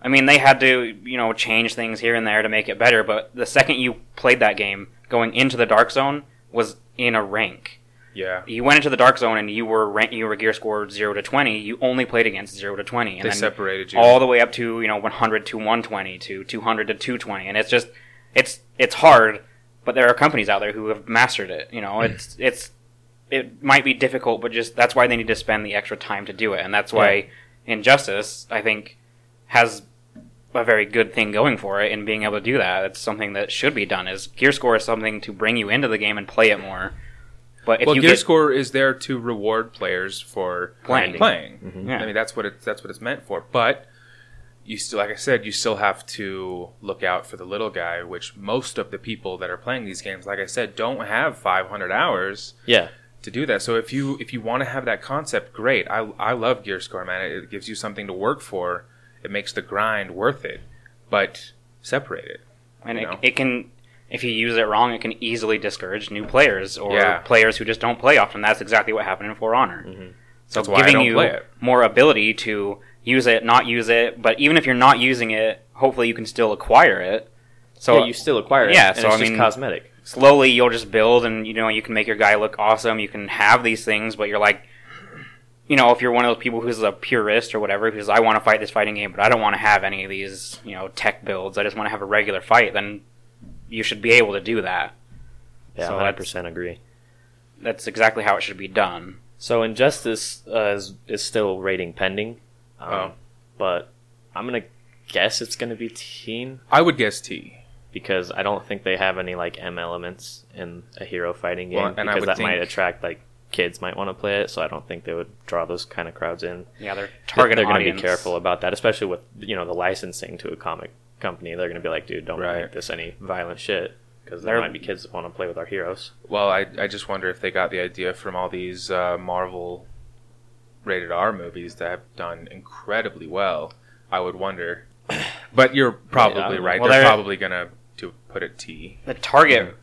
I mean, they had to you know change things here and there to make it better. But the second you played that game, going into the Dark Zone was in a rank. Yeah. You went into the Dark Zone and you were rank, you were gear scored zero to twenty. You only played against zero to twenty, and They separated you. all the way up to you know 100 to 120 to 200 to 220 and it's just it's it's hard but there are companies out there who have mastered it you know? Hmm. It's it's it might be difficult but just that's why they need to spend the extra time to do it. And that's why injustice i think has a very good thing going for it in being able to do that. It's something that should be done is gear score is something to bring you into the game and play it more but if well, you Gear get Score is there to reward players for Playing. Playing. Mhm. Yeah. I mean, that's what it's that's what it's meant for. But you still, like I said, you still have to look out for the little guy, which most of the people that are playing these games, like I said, don't have 500 hours yeah, to do that. So if you if you want to have that concept, great. I I love Gear Score, man. It, it gives you something to work for. It makes the grind worth it. But separate it. and it, it can if you use it wrong it can easily discourage new players or Yeah. players who just don't play often that's exactly what happened in for honor so Mm-hmm. That's giving you more ability to use it not use it but even if you're not using it hopefully you can still acquire it so yeah, you still acquire it. Yeah, and so it's I just mean- cosmetic. slowly you'll just build and you know you can make your guy look awesome you can have these things but you're like you know if you're one of those people who's a purist or whatever who's i want to fight this fighting game but i don't want to have any of these you know tech builds i just want to have a regular fight then you should be able to do that Yeah, So hundred that's- percent agree. that's exactly how it should be done So Injustice uh, is is still rating pending, um, Oh. but I'm gonna guess it's gonna be teen I would guess T. because I don't think they have any like M elements in a hero fighting game Well, and because would that might attract like kids might want to play it. So I don't think they would draw those kind of crowds in. yeah They're- target they're going to audience be careful about that, especially with you know the licensing to a comic company. They're going to be like, dude, don't Right. make this any violent shit because there They're- might be kids that want to play with our heroes. Well, I, I just wonder if they got the idea from all these uh, Marvel rated R movies that have done incredibly well. I would wonder. But you're probably Yeah. right. Well, they're, they're- probably going to to put it T. the target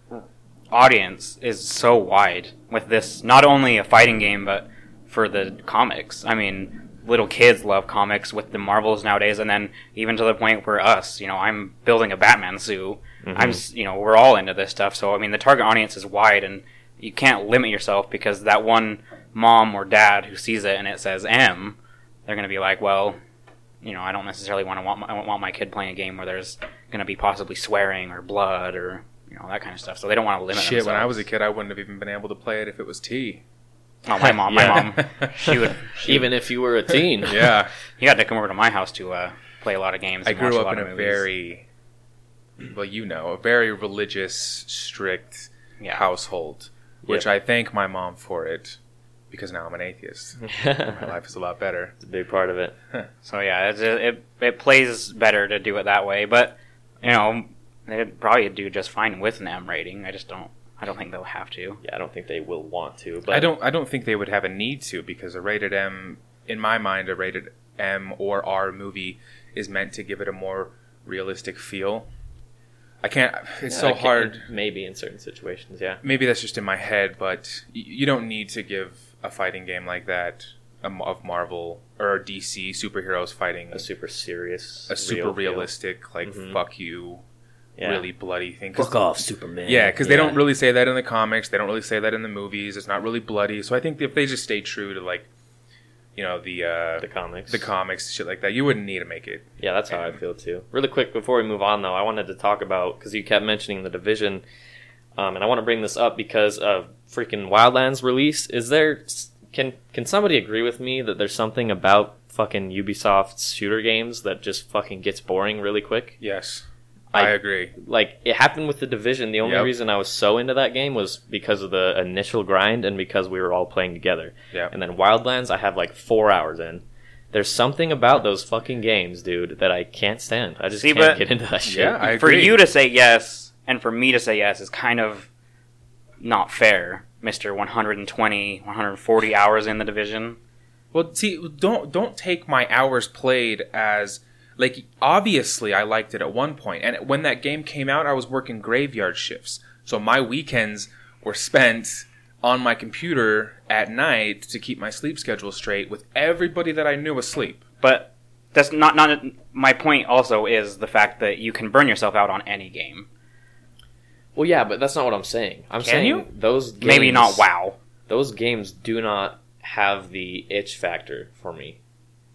audience is so wide with this not only a fighting game but for the comics i mean little kids love comics with the marvels nowadays and then even to the point where us you know i'm building a batman suit mm-hmm. i'm you know we're all into this stuff so i mean the target audience is wide and you can't limit yourself because that one mom or dad who sees it and it says m they're going to be like well you know i don't necessarily want to want my, I want my kid playing a game where there's going to be possibly swearing or blood or you know that kind of stuff. So they don't want to limit. Shit, when I was a kid, I wouldn't have even been able to play it if it was T. oh my mom, my mom, she would. She, Even if you were a teen, Yeah. you had to come over to my house to uh, play a lot of games. I and watch grew a up lot in of a movies. very, well, you know, a very religious, strict yeah. household, which Yeah. I thank my mom for it because now I'm an atheist. My life is a lot better. it's a big part of it. So yeah, it's, it it plays better to do it that way, but you know they'd probably do just fine with an M rating. I just don't. I don't think they'll have to. Yeah, I don't think they will want to. But I don't. I don't think they would have a need to because a rated M, in my mind, a rated M or R movie is meant to give it a more realistic feel. I can't. It's Yeah, so can't- hard. Maybe in certain situations, yeah. Maybe that's just in my head, but you don't need to give a fighting game like that um, of Marvel or DC superheroes fighting A super serious, a super real feel. realistic, like Mhm. fuck you, yeah. really bloody thing. 'Cause- Fuck off, Superman. Yeah, because they don't really say that in the comics. They don't really say that in the movies. It's not really bloody. So I think if they just stay true to like, you know, the uh, the comics. the comics, shit like that, you wouldn't need to make it. Yeah, that's how I feel too. Really quick before we move on, though, I wanted to talk about because you kept mentioning the division, um, and I want to bring this up because of freaking Wildlands release. Is there can can somebody agree with me that there's something about fucking Ubisoft's shooter games that just fucking gets boring really quick? Yes, I, I- agree. Like it happened with the division. The only Yep. reason I was so into that game was because of the initial grind and because we were all playing together. Yeah, And then Wildlands, I have like four hours in. There's something about those fucking games, dude, that I can't stand. I just See, can't but- get into that shit. Yeah, I For you to say yes and for me to say yes is kind of not fair, Mister. 120, 140 hours in the division. Well, see, don't don't take my hours played as Like obviously I liked it at one point. And when that game came out, I was working graveyard shifts. So my weekends were spent on my computer at night to keep my sleep schedule straight with everybody that I knew asleep. But that's not not my point. Also, is the fact that you can burn yourself out on any game. Well, yeah, but that's not what I'm saying. I'm Can saying you? those games, Maybe not WoW. Those games do not have the itch factor for me.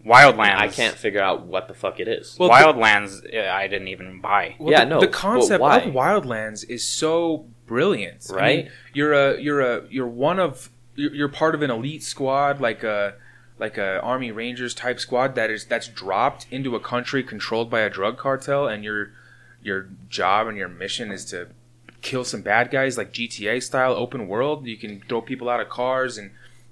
Wildlands. I can't figure out what the fuck it is. Well, Wildlands. uh, I didn't even buy. Well, Yeah, the, no, The concept why? of Wildlands is so brilliant, I Right? mean, you're a you're a you're one of you're, you're part of an elite squad, like a like a Army Rangers type squad that is that's dropped into a country controlled by a drug cartel, and your your job and your mission is to kill some bad guys, like GTA style open world. You can throw people out of cars and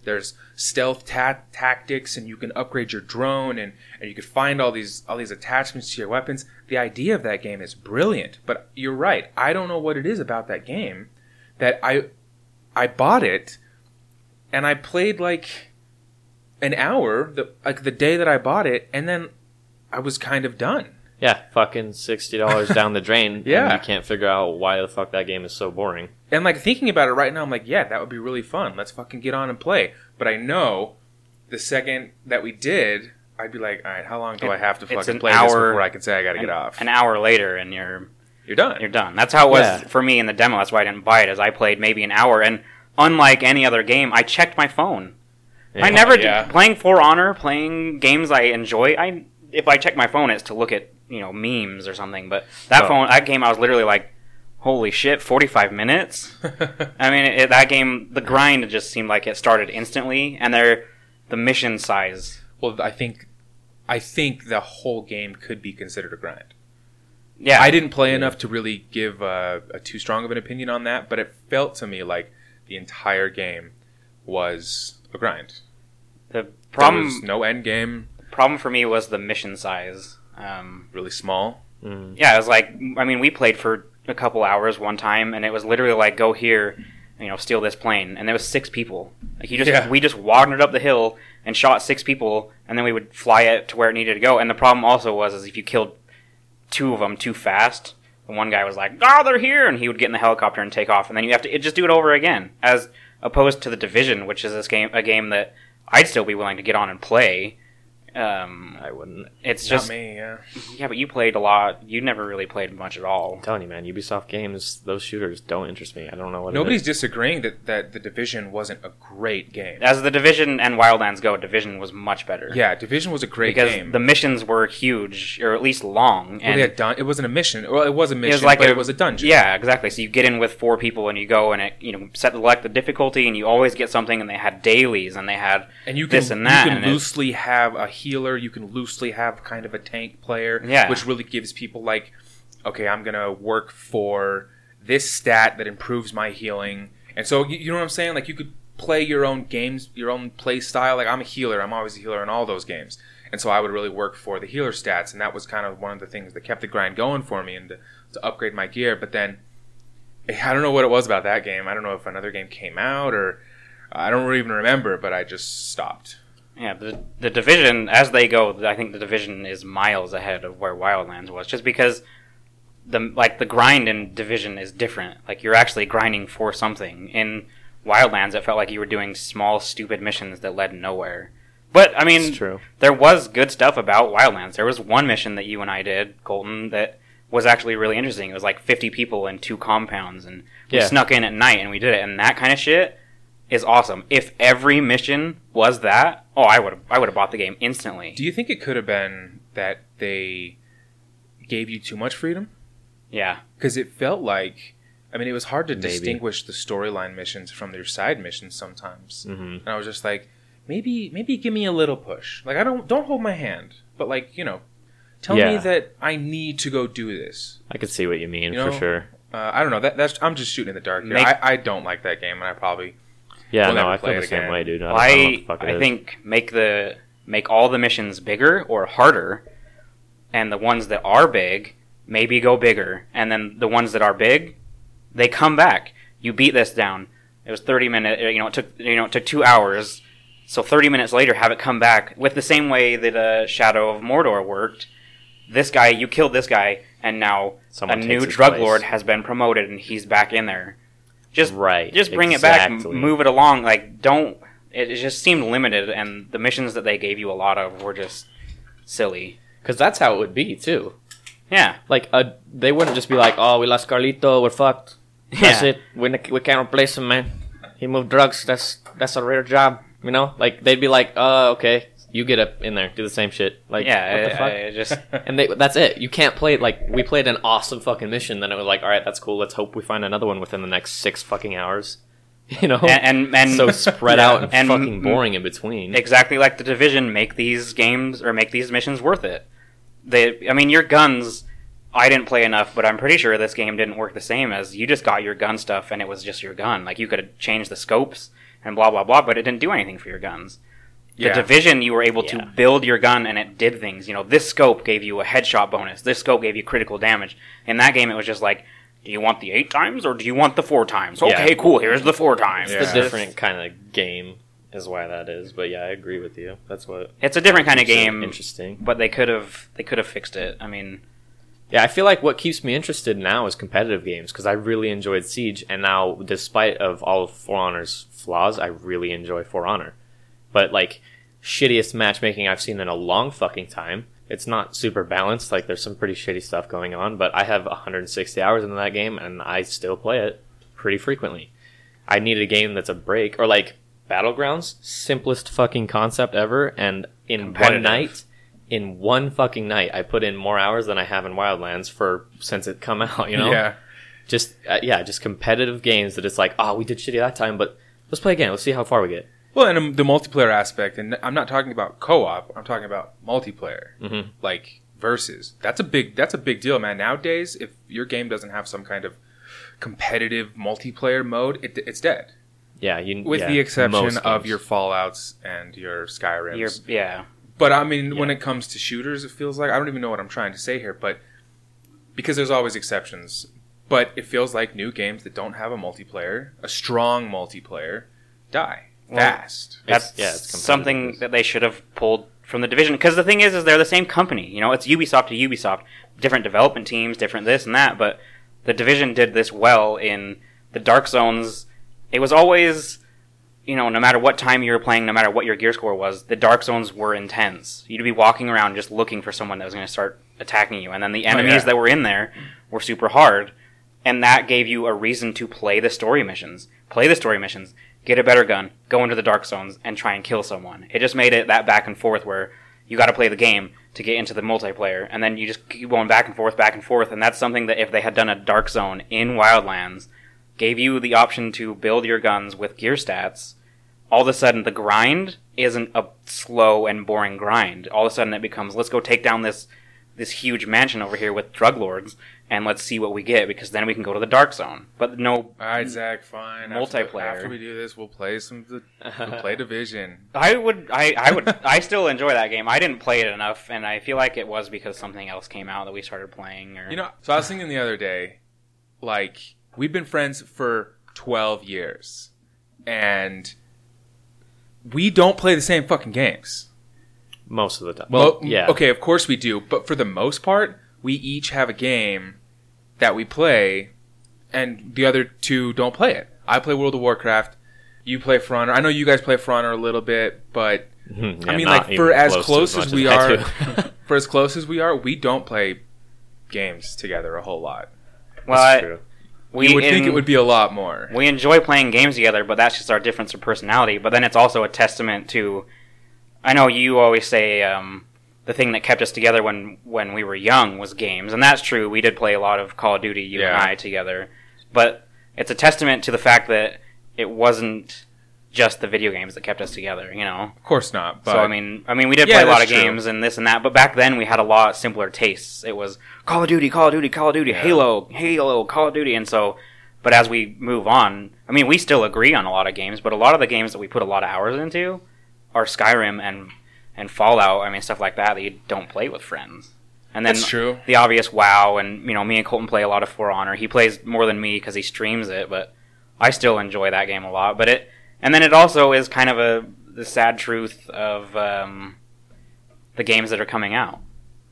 there's stealth ta- tactics and you can upgrade your drone and, and you can find all these all these attachments to your weapons. The idea of that game is brilliant but you're right. I don't know what it is about that game that i i bought it and i played like an hour the like the day that i bought it and then i was kind of done yeah, fucking sixty dollars down the drain. Yeah. and you can't figure out why the fuck that game is so boring. and like thinking about it right now i'm like yeah that would be really fun let's fucking get on and play but i know the second that we did i'd be like all right how long do It- i have to fucking an play this before i can say i gotta get an, off An hour later, and you're you're done you're done. That's how it was Yeah. for me in the demo. That's why I didn't buy it. As I played maybe an hour, and unlike any other game, I checked my phone. I never yeah. did, playing For Honor, playing games I enjoy. I if I check my phone, it's to look at you know memes or something. But that Oh. phone, that game, I was literally like, "Holy shit, forty five minutes!" I mean, it, that game, the grind just seemed like it started instantly, and they're the mission size. well i think i think the whole game could be considered a grind Yeah, I didn't play enough to really give uh, a too strong of an opinion on that, but it felt to me like the entire game was a grind. The There problem was no end game, problem for me was the mission size. Um, really small. Mm. yeah, it was like I mean, we played for a couple hours one time, and it was literally like go here, you know, steal this plane, and there was six people. Like you just Yeah. we just wandered up the hill and shot six people, and then we would fly it to where it needed to go. And the problem also was is if you killed two of them too fast, the one guy was like, "Oh, they're here," and he would get in the helicopter and take off, and then you have to it, just do it over again. As opposed to the Division, which is this game a game that I'd still be willing to get on and play. Um, I wouldn't. it's Not just me, yeah. yeah, but you played a lot. You never really played much at all. I'm telling you, man, Ubisoft games, those shooters don't interest me. I don't know what. Nobody's It disagreeing that, that the Division wasn't a great game. As the Division and Wildlands go, Division was much better. Yeah, Division was a great because game. the missions were huge, or at least long, well, and they had done, it wasn't a mission. Well, it was a mission, like but a- it was a dungeon. yeah, exactly. So you get in with four people, and you go and it, you know, set select the difficulty, and you always get something. And they had dailies, and they had and you can this and that, you and can it- loosely have a healer. You can loosely have kind of a tank player. Yeah. which really gives people like, okay, I'm gonna work for this stat that improves my healing. And so you, you know what I'm saying? Like you could play your own games, your own play style. Like I'm a healer. I'm always a healer in all those games. And so I would really work for the healer stats, and that was kind of one of the things that kept the grind going for me, and to, to upgrade my gear. But then eh, I don't know what it was about that game. I don't know if another game came out or I don't even remember, but I just stopped. Yeah, the the division as they go, I think the division is miles ahead of where Wildlands was, just because the like the grind in division is different. Like you're actually grinding for something. In Wildlands, it felt like you were doing small, stupid missions that led nowhere. But I mean, true. there was good stuff about Wildlands. There was one mission that you and I did, Colton, that was actually really interesting. It was like 50 people in two compounds, and we Yeah. snuck in at night and we did it. And that kind of shit is awesome. If every mission was that, oh, I would have, I would have bought the game instantly. Do you think it could have been that they gave you too much freedom? yeah, Because it felt like, I mean, it was hard to Maybe. distinguish the storyline missions from their side missions sometimes. hmm And I was just like, maybe, maybe give me a little push. Like I don't, don't hold my hand, but like you know, tell me that I need to go do this. I could see what you mean You for sure. Uh, I don't know. That, that's I'm just shooting in the dark here. Make- I, I don't like that game, and I probably Yeah, We'll no, I feel the same way, dude. I, I, don't know what I, the fuck it I think make the make all the missions bigger or harder, and the ones that are big maybe go bigger, and then the ones that are big, they come back. You beat this down. It was thirty minutes. You know, it took you know it took two hours. So thirty minutes later, have it come back with the same way that uh, Shadow of Mordor worked. this guy, you killed this guy, and now Someone a new drug place. lord has been promoted and he's back in there. Just Right, Just bring it back, exactly. move it along. Like don't. It, it just seemed limited, and the missions that they gave you a lot of were just silly. Because that's how it would be too. Yeah, Like, uh, they wouldn't just be like, "Oh, we lost Carlito, we're fucked. That's Yeah. it. We, we can't replace him, man. He moved drugs. That's that's a rare job." You know, like they'd be like, "Uh, okay, you get up in there, do the same shit." Like, yeah. what the it- fuck? it just and they, that's it. You can't play it like we played an awesome fucking mission. Then it was like, all right, that's cool. Let's hope we find another one within the next six fucking hours. You know, and and, and so spread Yeah, out and, and- fucking boring in between. exactly like the division make these games or make these missions worth it they i mean your guns i didn't play enough but i'm pretty sure this game didn't work the same as you just got your gun stuff and it was just your gun like you could have changed the scopes and blah blah blah but it didn't do anything for your guns the Yeah. division you were able Yeah. to build your gun and it did things you know this scope gave you a headshot bonus this scope gave you critical damage in that game it was just like do you want the eight times or do you want the four times Yeah. okay cool here's the four times Yeah. it's a different kind of game, is why that is. But yeah, I agree with you. That's what it's a different kind of game Interesting. but they could have they could have fixed it. I mean, Yeah, I feel like what keeps me interested now is competitive games because I really enjoyed Siege, and now, despite of all of For Honor's flaws, I really enjoy For Honor. But like shittiest matchmaking I've seen in a long fucking time. It's not super balanced. Like there's some pretty shitty stuff going on, but I have 160 hours into that game, and I still play it pretty frequently. I need a game that's a break or like Battlegrounds, simplest fucking concept ever, and in one night, in one fucking night, I put in more hours than I have in Wildlands for since it come out. You know, Yeah. just uh, yeah, just competitive games that it's like, oh, we did shitty that time, but let's play again. Let's see how far we get. Well, and um, the multiplayer aspect, and I'm not talking about co-op. I'm talking about multiplayer, Mhm. like versus. That's a big. That's a big deal, man. Nowadays, if your game doesn't have some kind of competitive multiplayer mode, it, it's dead. Yeah, you With yeah, the exception of your Fallout's and your Skyrims. you're yeah. But I mean, when it comes to shooters, it feels like I don't even know what I'm trying to say here, but because there's always exceptions. But it feels like new games that don't have a multiplayer, a strong multiplayer, die Well, fast. That's yeah, it's something that they should have pulled from the division. Because the thing is, is they're the same company. You know, it's Ubisoft to Ubisoft, different development teams, different this and that. But the division did this well in the Dark Zones. It was always, you know, no matter what time you were playing, no matter what your gear score was, the Dark Zones were intense. You'd be walking around just looking for someone that was going to start attacking you, and then the oh, enemies yeah. that were in there were super hard. And that gave you a reason to play the story missions. Play the story missions, get a better gun, go into the dark zones, and try and kill someone. It just made it that back and forth where you got to play the game to get into the multiplayer, and then you just keep going back and forth, back and forth. And that's something that if they had done a dark zone in Wildlands, gave you the option to build your guns with gear stats. All of a sudden, the grind isn't a slow and boring grind. All of a sudden, it becomes let's go take down this this huge mansion over here with drug lords, and let's see what we get because then we can go to the dark zone. But no, All right, Zac. Fine. After, Multiplayer. after we do this, we'll play some. We'll play Division. I would, I, I would, I still enjoy that game. I didn't play it enough, and I feel like it was because something else came out that we started playing. Or You know, so I was thinking the other day, like we've been friends for twelve years, and we don't play the same fucking games. Most of the time. Well, Well, yeah, Okay, of course we do, but for the most part, we each have a game that we play, and the other two don't play it. I play World of Warcraft. You play For Honor. I know you guys play For Honor a little bit, but Mhm, I mean, like for as to close much as we I are, for as close as we are, we don't play games together a whole lot. well, That's I, true. we you would think it would be a lot more. We enjoy playing games together, but that's just our difference of personality. But then it's also a testament to. I know you always say um, the thing that kept us together when when we were young was games, and that's true. We did play a lot of Call of Duty, you and I together, but it's a testament to the fact that it wasn't just the video games that kept us together. You know. Of course not. But so I mean, I mean, we did Yeah, play a lot of true. games and this and that, but back then we had a lot simpler tastes. It was Call of Duty, Call of Duty, Call of Duty, Yeah. Halo, Halo, Call of Duty, and so. But as we move on, I mean, we still agree on a lot of games, but a lot of the games that we put a lot of hours into are Skyrim and and Fallout. I mean, stuff like that that you don't play with friends. And then That's true. the obvious WoW, and you know, me and Colton play a lot of For Honor. He plays more than me because he streams it, but I still enjoy that game a lot. But it, and then it also is kind of a the sad truth of um, the games that are coming out.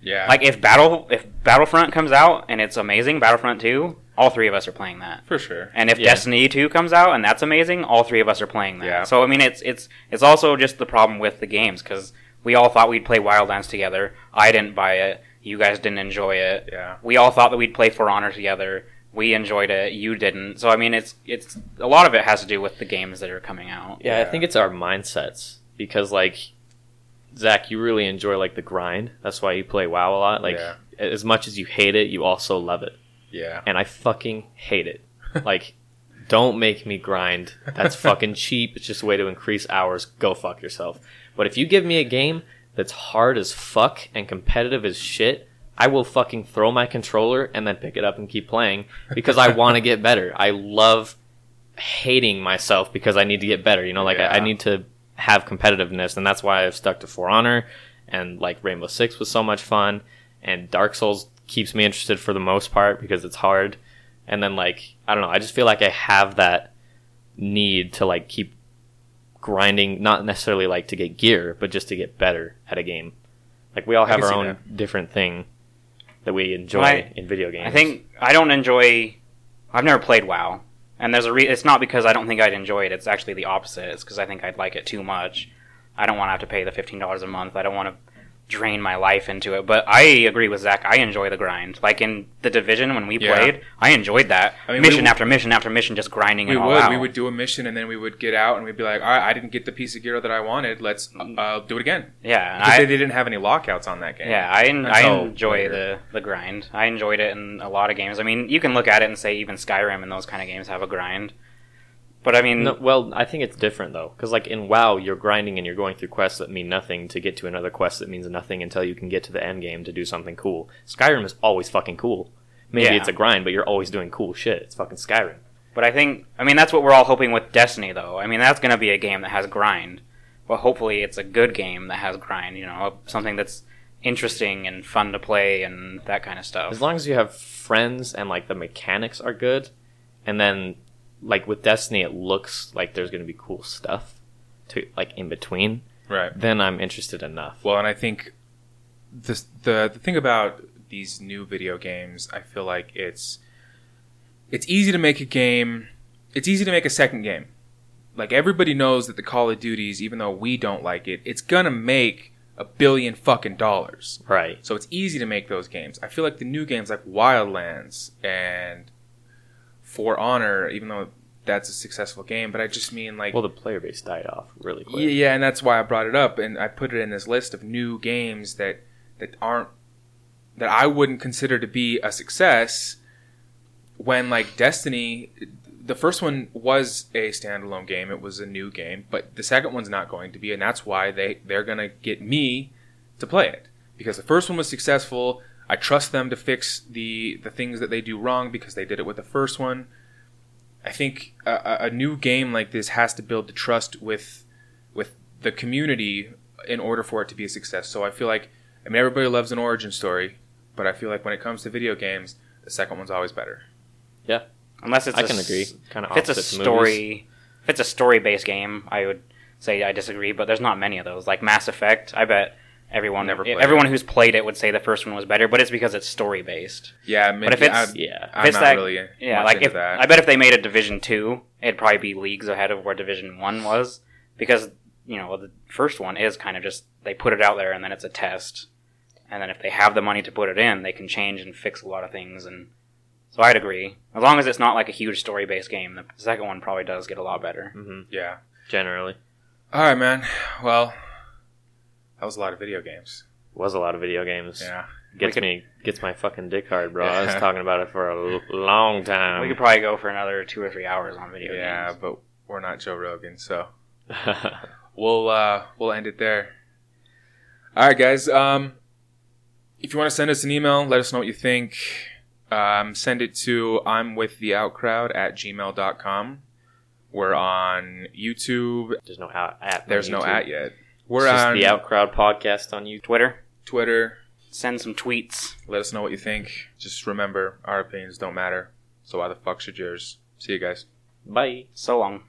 Yeah. Like if Battle if Battlefront comes out and it's amazing, Battlefront 2, all three of us are playing that. for sure. And if Yeah. Destiny 2 comes out and that's amazing, all three of us are playing that. Yeah. So I mean it's it's it's also just the problem with the games cuz we all thought we'd play Wildlands together. I didn't buy it. You guys didn't enjoy it. Yeah. We all thought that we'd play For Honor together. We enjoyed it. You didn't. So I mean it's it's a lot of it has to do with the games that are coming out. Yeah, I think it's our mindsets because like Zac, you really enjoy like the grind. That's why you play WoW a lot. Like Yeah. as much as you hate it, you also love it. Yeah. And I fucking hate it. like don't make me grind. That's fucking cheap. It's just a way to increase hours. Go fuck yourself. But if you give me a game that's hard as fuck and competitive as shit, I will fucking throw my controller and then pick it up and keep playing because I want to get better. I love hating myself because I need to get better. You know, like I, I need to have competitiveness, and that's why I've stuck to For Honor. And like Rainbow Six was so much fun, and Dark Souls keeps me interested for the most part because it's hard. And then like I don't know, I just feel like I have that need to like keep grinding, not necessarily like to get gear, but just to get better at a game. Like we all have our own that. different thing that we enjoy I- in video games. I think I don't enjoy. I've never played WoW, and there's a. Re- it's not because I don't think I'd enjoy it. It's actually the opposite. It's because I think I'd like it too much. I don't want to have to pay the fifteen dollars a month. I don't want to drain my life into it. But I agree with Zac. I enjoy the grind. Like in the Division when we Yeah. played, I enjoyed that I mean, mission w- after mission after mission, just grinding we would out. we would do a mission and then we would get out and we'd be like, all right, I didn't get the piece of gear that I wanted. Let's Mm. uh, do it again. yeah, Because I, they, they didn't have any lockouts on that game. Yeah, I, I enjoy later. the, the grind. I enjoyed it in a lot of games. I mean, you can look at it and say even Skyrim and those kind of games have a grind. But I mean, No, well, I think it's different though, because like in WoW, you're grinding and you're going through quests that mean nothing to get to another quest that means nothing until you can get to the end game to do something cool. Skyrim is always fucking cool. Maybe Yeah. it's a grind, but you're always doing cool shit. It's fucking Skyrim. but I think I mean that's what we're all hoping with Destiny, though. I mean, that's going to be a game that has grind. But hopefully, it's a good game that has grind. You know, something that's interesting and fun to play and that kind of stuff. As long as you have friends and like the mechanics are good, and then like with Destiny, it looks like there's going to be cool stuff to like in between. Right. Then I'm interested enough. Well, and I think the the the thing about these new video games, I feel like it's it's easy to make a game. It's easy to make a second game. Like everybody knows that the Call of Duties, even though we don't like it, it's gonna make a billion fucking dollars. Right. So it's easy to make those games. I feel like the new games like Wildlands and For Honor, even though that's a successful game, but I just mean like Well, the player base died off really quick. yeah, yeah, and that's why I brought it up, and I put it in this list of new games that that aren't that I wouldn't consider to be a success. When like Destiny, the first one was a standalone game; it was a new game, but the second one's not going to be, and that's why they they're gonna get me to play it because the first one was successful. I trust them to fix the the things that they do wrong because they did it with the first one. I think a, a- a new game like this has to build the trust with with the community in order for it to be a success. So I feel like I mean everybody loves an origin story, but I feel like when it comes to video games, the second one's always better. Yeah, unless it's I a can s- agree. Kind of If it's a story, if it's a story-based game, I would say I disagree. But there's not many of those. Like Mass Effect, I bet everyone Never played everyone it. who's played it would say the first one was better. But it's because it's story-based. Yeah, maybe, if it's- I'm, Yeah. I'm it's not that- really Yeah, like if that. I bet if they made a Division two, it'd probably be leagues ahead of where Division one was because you know the first one is kind of just they put it out there and then it's a test, and then if they have the money to put it in, they can change and fix a lot of things and. So I'd agree. As long as it's not like a huge story-based game, the second one probably does get a lot better. hmm yeah. Generally, All right, man. Well, that was a lot of video games. was a lot of video games. Yeah. Gets We could- me gets my fucking dick hard, bro. I was talking about it for a l- long time. we could probably go for another two or three hours on video Yeah, games. but we're not Joe Rogan, so we'll uh we'll end it there. All right, guys. Um, if you want to send us an email, let us know what you think. Um, send it to I'm with the outcrowd at gmail.com. We're on YouTube. There's no at. at on There's no at yet. It's We're just on the Outcrowd podcast on YouTube. Twitter, Twitter. send some tweets. Let us know what you think. Just remember, our opinions don't matter. So why the fuck should yours? See you guys. Bye. So long.